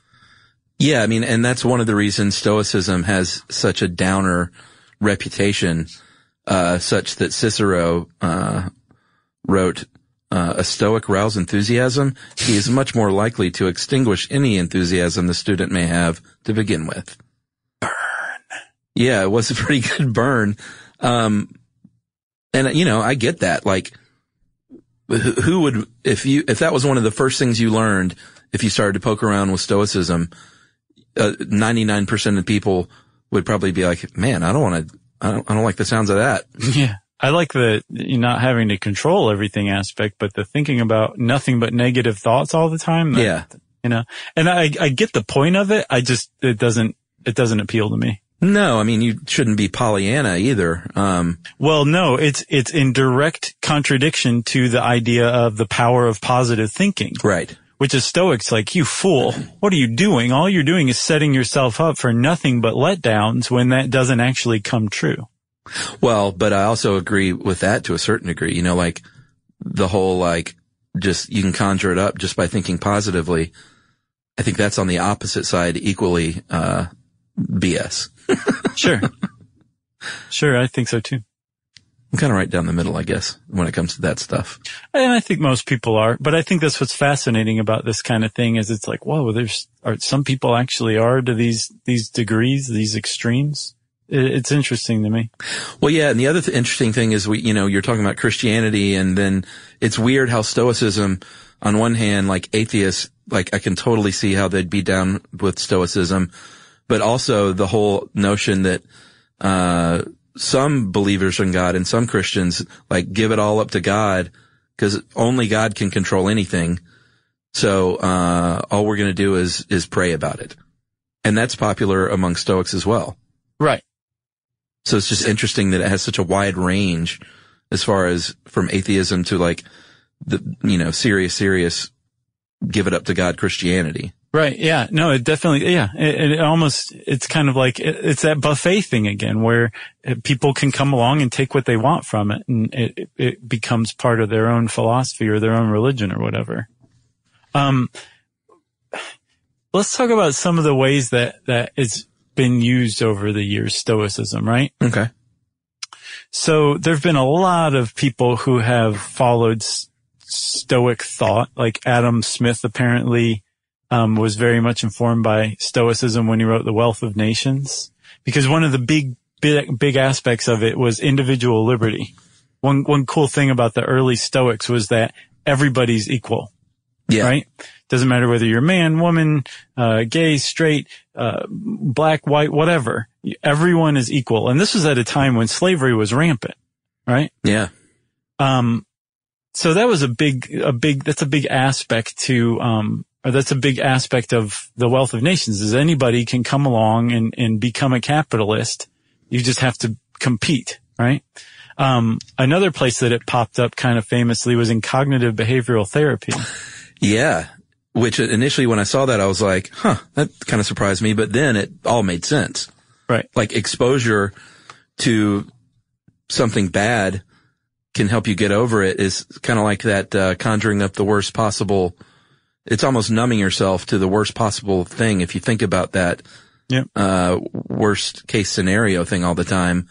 Yeah, I mean, and that's one of the reasons Stoicism has such a downer reputation, uh, such that Cicero, uh, wrote, uh, a Stoic rouse enthusiasm. He is much more likely to extinguish any enthusiasm the student may have to begin with. Burn. Yeah, it was a pretty good burn. Um, and you know, I get that. Like, who would, if you, if that was one of the first things you learned, if you started to poke around with Stoicism, uh, 99% of people would probably be like, man, I don't want to, I don't, I don't like the sounds of that. Yeah. I like the not having to control everything aspect, but the thinking about nothing but negative thoughts all the time. that- Yeah. You know, and I, I get the point of it. I just, it doesn't, it doesn't appeal to me. No, I mean, you shouldn't be Pollyanna either. Um, Well, no, it's, it's in direct contradiction to the idea of the power of positive thinking, right. which is Stoics like, you fool. What are you doing? All you're doing is setting yourself up for nothing but letdowns when that doesn't actually come true. Well, but I also agree with that to a certain degree. You know, like the whole like just you can conjure it up just by thinking positively. I think that's on the opposite side equally uh BS. Sure. sure. I think so too. I'm kind of right down the middle, I guess, when it comes to that stuff. And I think most people are, but I think that's what's fascinating about this kind of thing is it's like, whoa, there's, are some people actually are to these, these degrees, these extremes. It, it's interesting to me. Well, yeah, and the other th- interesting thing is we, you know, you're talking about Christianity and then it's weird how stoicism on one hand, like atheists, like I can totally see how they'd be down with stoicism, but also the whole notion that, uh, some believers in God and some Christians like give it all up to God because only God can control anything. So, uh, all we're going to do is, is pray about it. And that's popular among Stoics as well. Right. So it's just interesting that it has such a wide range as far as from atheism to like the, you know, serious, serious, give it up to God Christianity. Right. Yeah. No, it definitely, yeah. It, it almost, it's kind of like, it, it's that buffet thing again where uh, people can come along and take what they want from it and it, it- it becomes part of their own philosophy or their own religion or whatever. Um, let's talk about some of the ways that, that it's been used over the years, stoicism, right? Okay. So there've been a lot of people who have followed Stoic thought, like Adam Smith apparently um, was very much informed by Stoicism when he wrote The Wealth of Nations, because one of the big, big, big aspects of it was individual liberty. One, one cool thing about the early Stoics was that everybody's equal Yeah. right? Doesn't matter whether you're man, woman, uh, gay, straight, uh, black, white, whatever. Everyone is equal. And this was at a time when slavery was rampant, right? Yeah. Um, so that was a big, a big, that's a big aspect to, um, or that's a big aspect of the wealth of nations is anybody can come along and, and become a capitalist. You just have to compete. right? Um, another place that it popped up kind of famously was in cognitive behavioral therapy. Yeah. Which initially when I saw that, I was like, huh, that kind of surprised me, but then it all made sense. Right. Like exposure to something bad can help you get over it is kind of like that, uh, conjuring up the worst possible. It's almost numbing yourself to the worst possible thing. If you think about that, Yep. uh, worst case scenario thing all the time,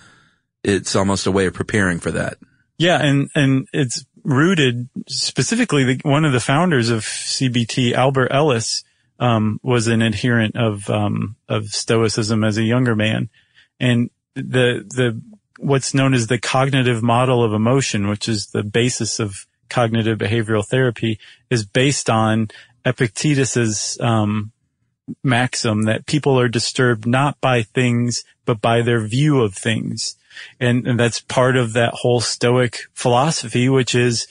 it's almost a way of preparing for that. Yeah, and and it's rooted specifically. The, one of the founders of CBT, Albert Ellis, um, was an adherent of um, of Stoicism as a younger man, and the the what's known as the cognitive model of emotion, which is the basis of cognitive behavioral therapy, is based on Epictetus's um, maxim that people are disturbed not by things but by their view of things. And, and that's part of that whole stoic philosophy, which is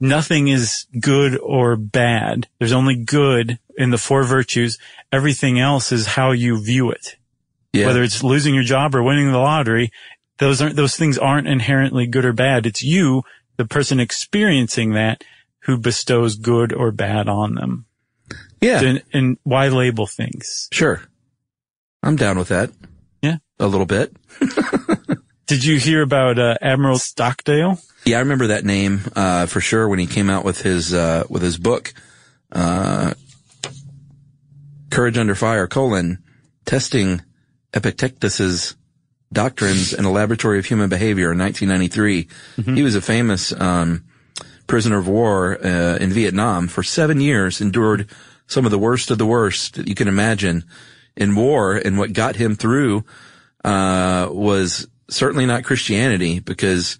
nothing is good or bad. There's only good in the four virtues. Everything else is how you view it. Yeah. Whether it's losing your job or winning the lottery, those aren't, those things aren't inherently good or bad. It's you, the person experiencing that, who bestows good or bad on them. yeah. And, and why label things? Sure. I'm down with that. Yeah. A little bit. Did you hear about uh, Admiral Stockdale? Yeah, I remember that name uh, for sure when he came out with his uh, with his book, uh, "Courage Under Fire: colon Testing Epictetus's Doctrines in a Laboratory of Human Behavior" in 1993. He was a famous um, prisoner of war uh, in Vietnam for seven years. Endured some of the worst of the worst that you can imagine in war, and what got him through uh, was certainly not Christianity because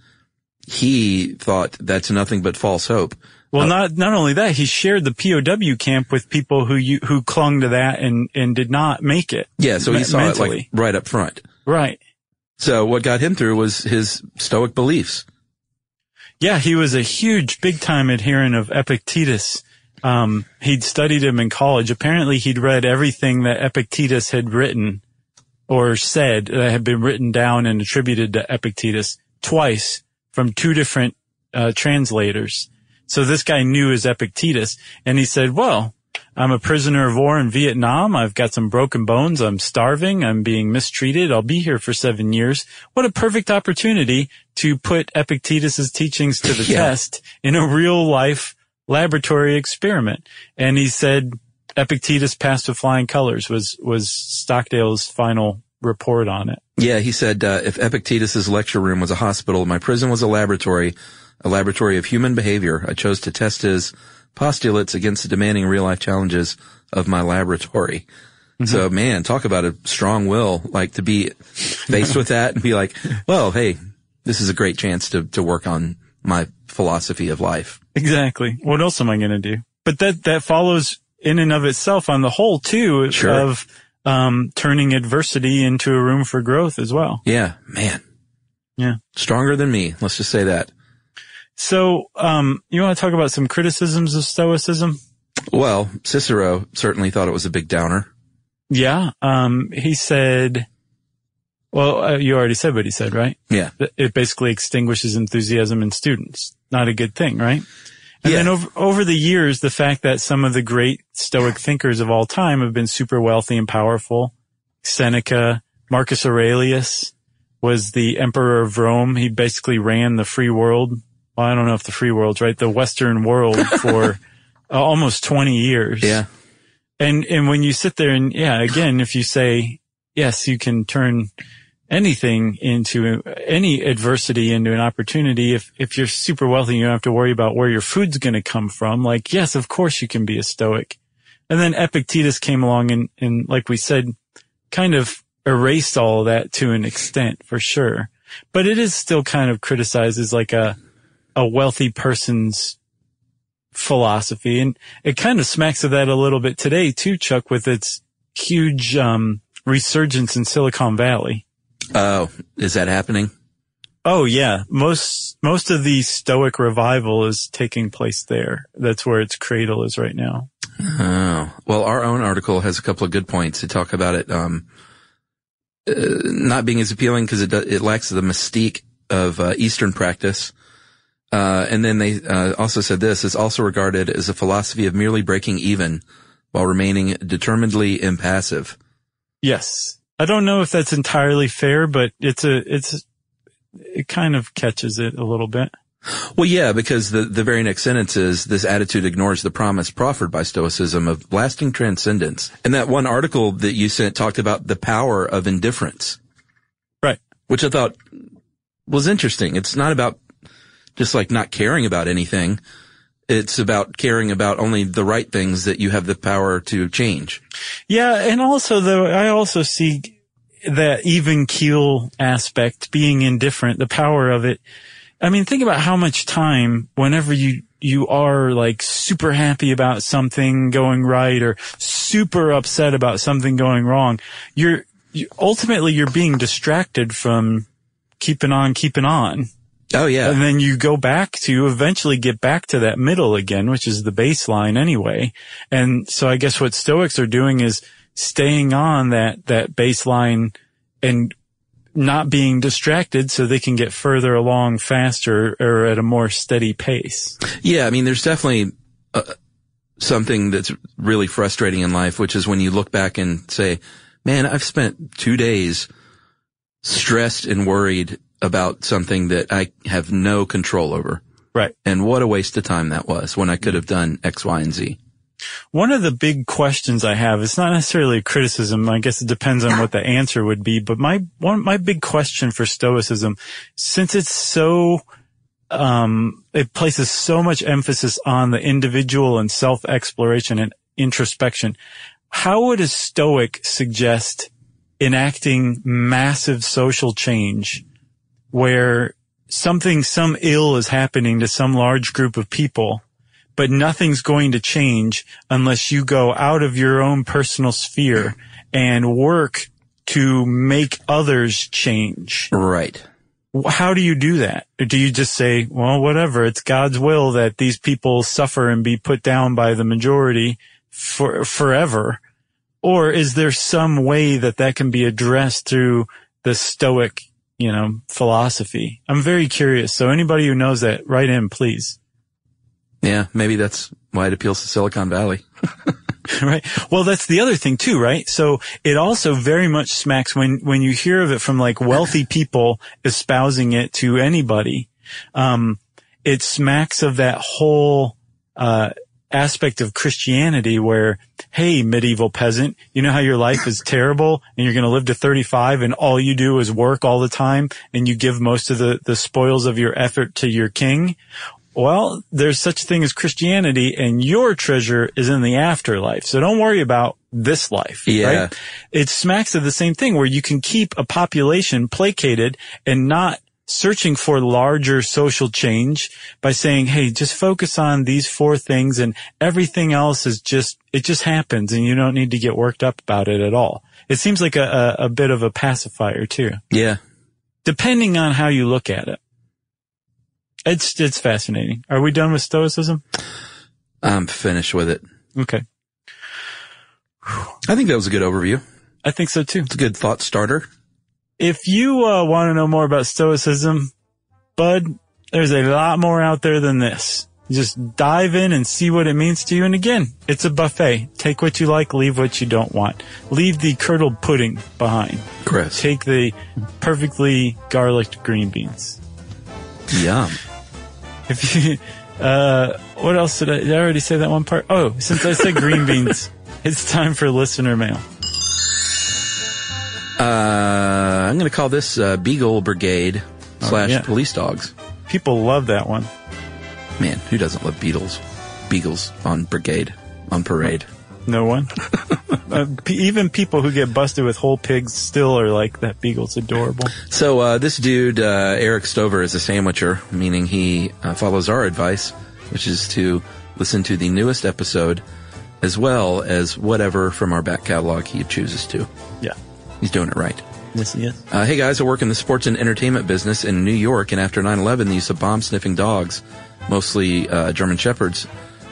he thought that's nothing but false hope. Well, not not only that, he shared the POW camp with people who you, who clung to that and and did not make it. Yeah, so he Me- saw it like right up front. Right. So what got him through was his stoic beliefs. Yeah, he was a huge, big time adherent of Epictetus. Um, he'd studied him in college. Apparently, he'd read everything that Epictetus had written or said that had been written down and attributed to Epictetus twice from two different uh, translators. So this guy knew his Epictetus, and he said, "Well, I'm a prisoner of war in Vietnam. I've got some broken bones. I'm starving. I'm being mistreated. I'll be here for seven years. What a perfect opportunity to put Epictetus's teachings to the Yeah. test in a real life laboratory experiment. And he said Epictetus passed with flying colors was, was Stockdale's final report on it. Yeah, he said uh, if Epictetus's lecture room was a hospital, my prison was a laboratory, a laboratory of human behavior. I chose to test his postulates against the demanding real life challenges of my laboratory. So man, talk about a strong will, like to be faced with that and be like, well, hey, this is a great chance to, to work on my philosophy of life. Exactly. What else am I going to do? But that, that follows in and of itself on the whole too Sure. of, um, turning adversity into a room for growth as well. Yeah, man. Yeah. Stronger than me. Let's just say that. So, um, you want to talk about some criticisms of Stoicism? Well, Cicero certainly thought it was a big downer. Yeah. Um, he said, well, uh, you already said what he said, right? Yeah. It basically extinguishes enthusiasm in students. Not a good thing, right? And Yeah. then over, over the years, the fact that some of the great Stoic thinkers of all time have been super wealthy and powerful. Seneca, Marcus Aurelius was the emperor of Rome. He basically ran the free world. Well, I don't know if the free world's right, the Western world for uh, almost 20 years. Yeah. And, and when you sit there and yeah, again, if you say, yes, you can turn anything into any adversity into an opportunity. If, if you're super wealthy, you don't have to worry about where your food's going to come from. Like, yes, of course you can be a stoic. And then Epictetus came along and, and like we said, kind of erased all of that to an extent for sure. But it is still kind of criticized as like a, a wealthy person's philosophy. And it kind of smacks of that a little bit today too, Chuck, with its huge, um, resurgence in Silicon Valley. Oh, is that happening? Oh yeah. Most, most of the stoic revival is taking place there. That's where its cradle is right now. Oh, well, our own article has a couple of good points to talk about it. Um, uh, not being as appealing because it it lacks the mystique of uh, Eastern practice. Uh, and then they uh, also said this is also regarded as a philosophy of merely breaking even while remaining determinedly impassive. Yes. I don't know if that's entirely fair, but it's a, it's, it kind of catches it a little bit. Well, yeah, because the, the very next sentence is this attitude ignores the promise proffered by Stoicism of lasting transcendence. And that one article that you sent talked about the power of indifference. Right. Which I thought was interesting. It's not about just like not caring about anything. It's about caring about only the right things that you have the power to change. Yeah. And also though, I also see that even keel aspect being indifferent, the power of it. I mean, think about how much time whenever you, you are like super happy about something going right or super upset about something going wrong. You're, you, ultimately you're being distracted from keeping on, keeping on. Oh yeah. And then you go back to eventually get back to that middle again, which is the baseline anyway. And so I guess what Stoics are doing is staying on that, that baseline and not being distracted so they can get further along faster or at a more steady pace. Yeah. I mean, there's definitely uh, something that's really frustrating in life, which is when you look back and say, man, I've spent two days stressed and worried about something that I have no control over. Right. And what a waste of time that was when I could have done X, Y, and Z. One of the big questions I have, it's not necessarily a criticism. I guess it depends on what the answer would be, but my, one, my big question for stoicism, since it's so, um, it places so much emphasis on the individual and self-exploration and introspection, how would a stoic suggest enacting massive social change where something, some ill is happening to some large group of people, but nothing's going to change unless you go out of your own personal sphere and work to make others change. Right. How do you do that? Do you just say, well, whatever, it's God's will that these people suffer and be put down by the majority for forever? Or is there some way that that can be addressed through the stoic, you know, philosophy? I'm very curious. So anybody who knows that, write in, please. Yeah, maybe that's why it appeals to Silicon Valley. right. Well, that's the other thing too, right? So it also very much smacks when, when you hear of it from like wealthy people espousing it to anybody. Um, it smacks of that whole, uh, aspect of Christianity where, hey, medieval peasant, you know how your life is terrible and you're going to live to 35 and all you do is work all the time and you give most of the, the spoils of your effort to your king? Well, there's such a thing as Christianity and your treasure is in the afterlife. So don't worry about this life. Yeah. Right? It smacks of the same thing where you can keep a population placated and not searching for larger social change by saying, Hey, just focus on these four things and everything else is just, it just happens and you don't need to get worked up about it at all. It seems like a, a, a bit of a pacifier too, Yeah. depending on how you look at it. It's, it's fascinating. Are we done with stoicism? I'm finished with it. Okay. I think that was a good overview. I think so too. It's a good thought starter. If you uh, want to know more about stoicism, bud, there's a lot more out there than this. Just dive in and see what it means to you. And again, it's a buffet. Take what you like, leave what you don't want. Leave the curdled pudding behind. Chris. Take the perfectly garlicked green beans. Yum. If you, uh, what else did I, did I already say that one part? Oh, since I said green beans, it's time for listener mail. Uh, I'm going to call this uh, Beagle Brigade slash yeah. police dogs. People love that one. Man, who doesn't love beetles? Beagles on brigade, on parade. No one. uh, p- even people who get busted with whole pigs still are like that beagle's adorable. So uh, this dude, uh, Eric Stover, is a sandwicher, meaning he uh, follows our advice, which is to listen to the newest episode as well as whatever from our back catalog he chooses to. Yeah. He's doing it right. Yes, yes. Uh, hey guys, I work in the sports and entertainment business in New York, and after 9/11, the use of bomb-sniffing dogs, mostly uh, German shepherds,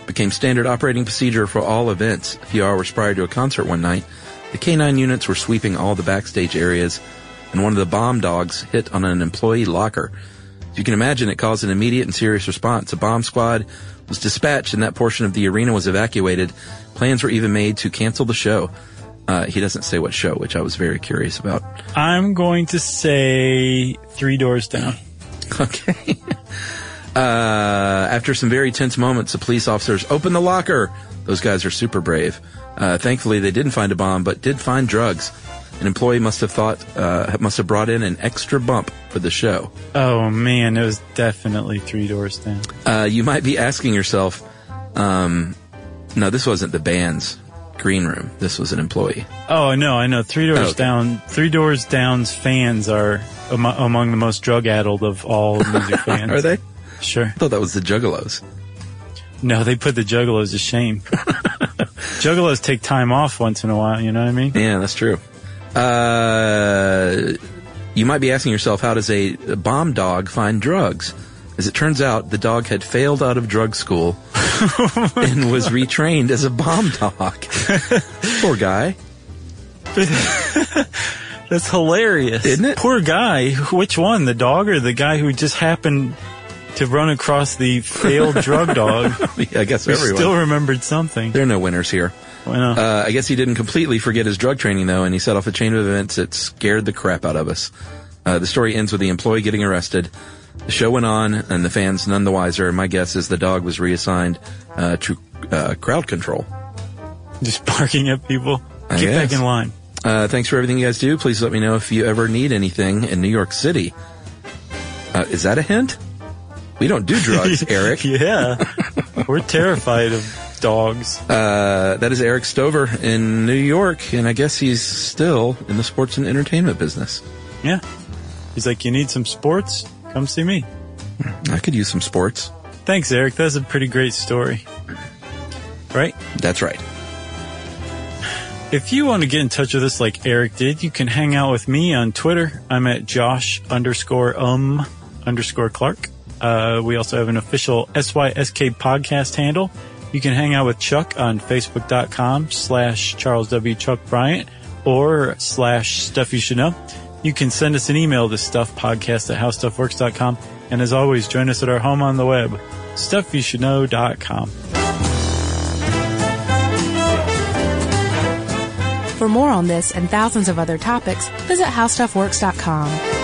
became standard operating procedure for all events. A few hours prior to a concert one night, the K9 units were sweeping all the backstage areas and one of the bomb dogs hit on an employee locker. As you can imagine, it caused an immediate and serious response. A bomb squad was dispatched and that portion of the arena was evacuated. Plans were even made to cancel the show. Uh, he doesn't say what show, which I was very curious about. I'm going to say Three Doors Down. Okay. uh, after some very tense moments, the police officers open the locker. Those guys are super brave. Uh, thankfully, they didn't find a bomb, but did find drugs. An employee must have thought, uh, must have brought in an extra bump for the show. Oh man, it was definitely Three Doors Down. Uh, you might be asking yourself, um, no, this wasn't the band's green room. This was an employee. Oh no, I know. Three Doors Oh, okay. Down. Three Doors Down's fans are am- among the most drug addled of all music fans. Are they? Sure. I thought that was the Juggalos. No, they put the Juggalos to shame. Juggalos take time off once in a while. You know what I mean? Yeah, that's true. Uh, you might be asking yourself, how does a bomb dog find drugs? As it turns out, the dog had failed out of drug school and was retrained as a bomb dog. Poor guy. That's hilarious, Isn't it? Poor guy. Which one, the dog or the guy who just happened to run across the failed drug dog? yeah, I guess everyone. still remembered something. there are no winners here. Uh, I guess he didn't completely forget his drug training though, and he set off a chain of events that scared the crap out of us. Uh, the story ends with the employee getting arrested. The show went on, and the fans none the wiser. My guess is the dog was reassigned uh, to uh, crowd control. just barking at people. I Get back in line. Uh, thanks for everything you guys do. Please let me know if you ever need anything in New York City. Uh, is that a hint? We don't do drugs, Eric. Yeah. We're terrified of dogs. Uh, that is Eric Stover in New York, and I guess he's still in the sports and entertainment business. Yeah. He's like, you need some sports? Come see me. I could use some sports. Thanks, Eric. That's a pretty great story. Right? That's right. If you want to get in touch with us like Eric did, you can hang out with me on Twitter. I'm at Josh underscore um underscore Clark. Uh, we also have an official SYSK podcast handle. You can hang out with Chuck on Facebook.com slash Charles W. Chuck Bryant or slash Stuff You Should Know. You can send us an email to stuffpodcast at howstuffworks.com. And as always, join us at our home on the web, stuffyoushouldknow.com. For more on this and thousands of other topics, visit howstuffworks.com.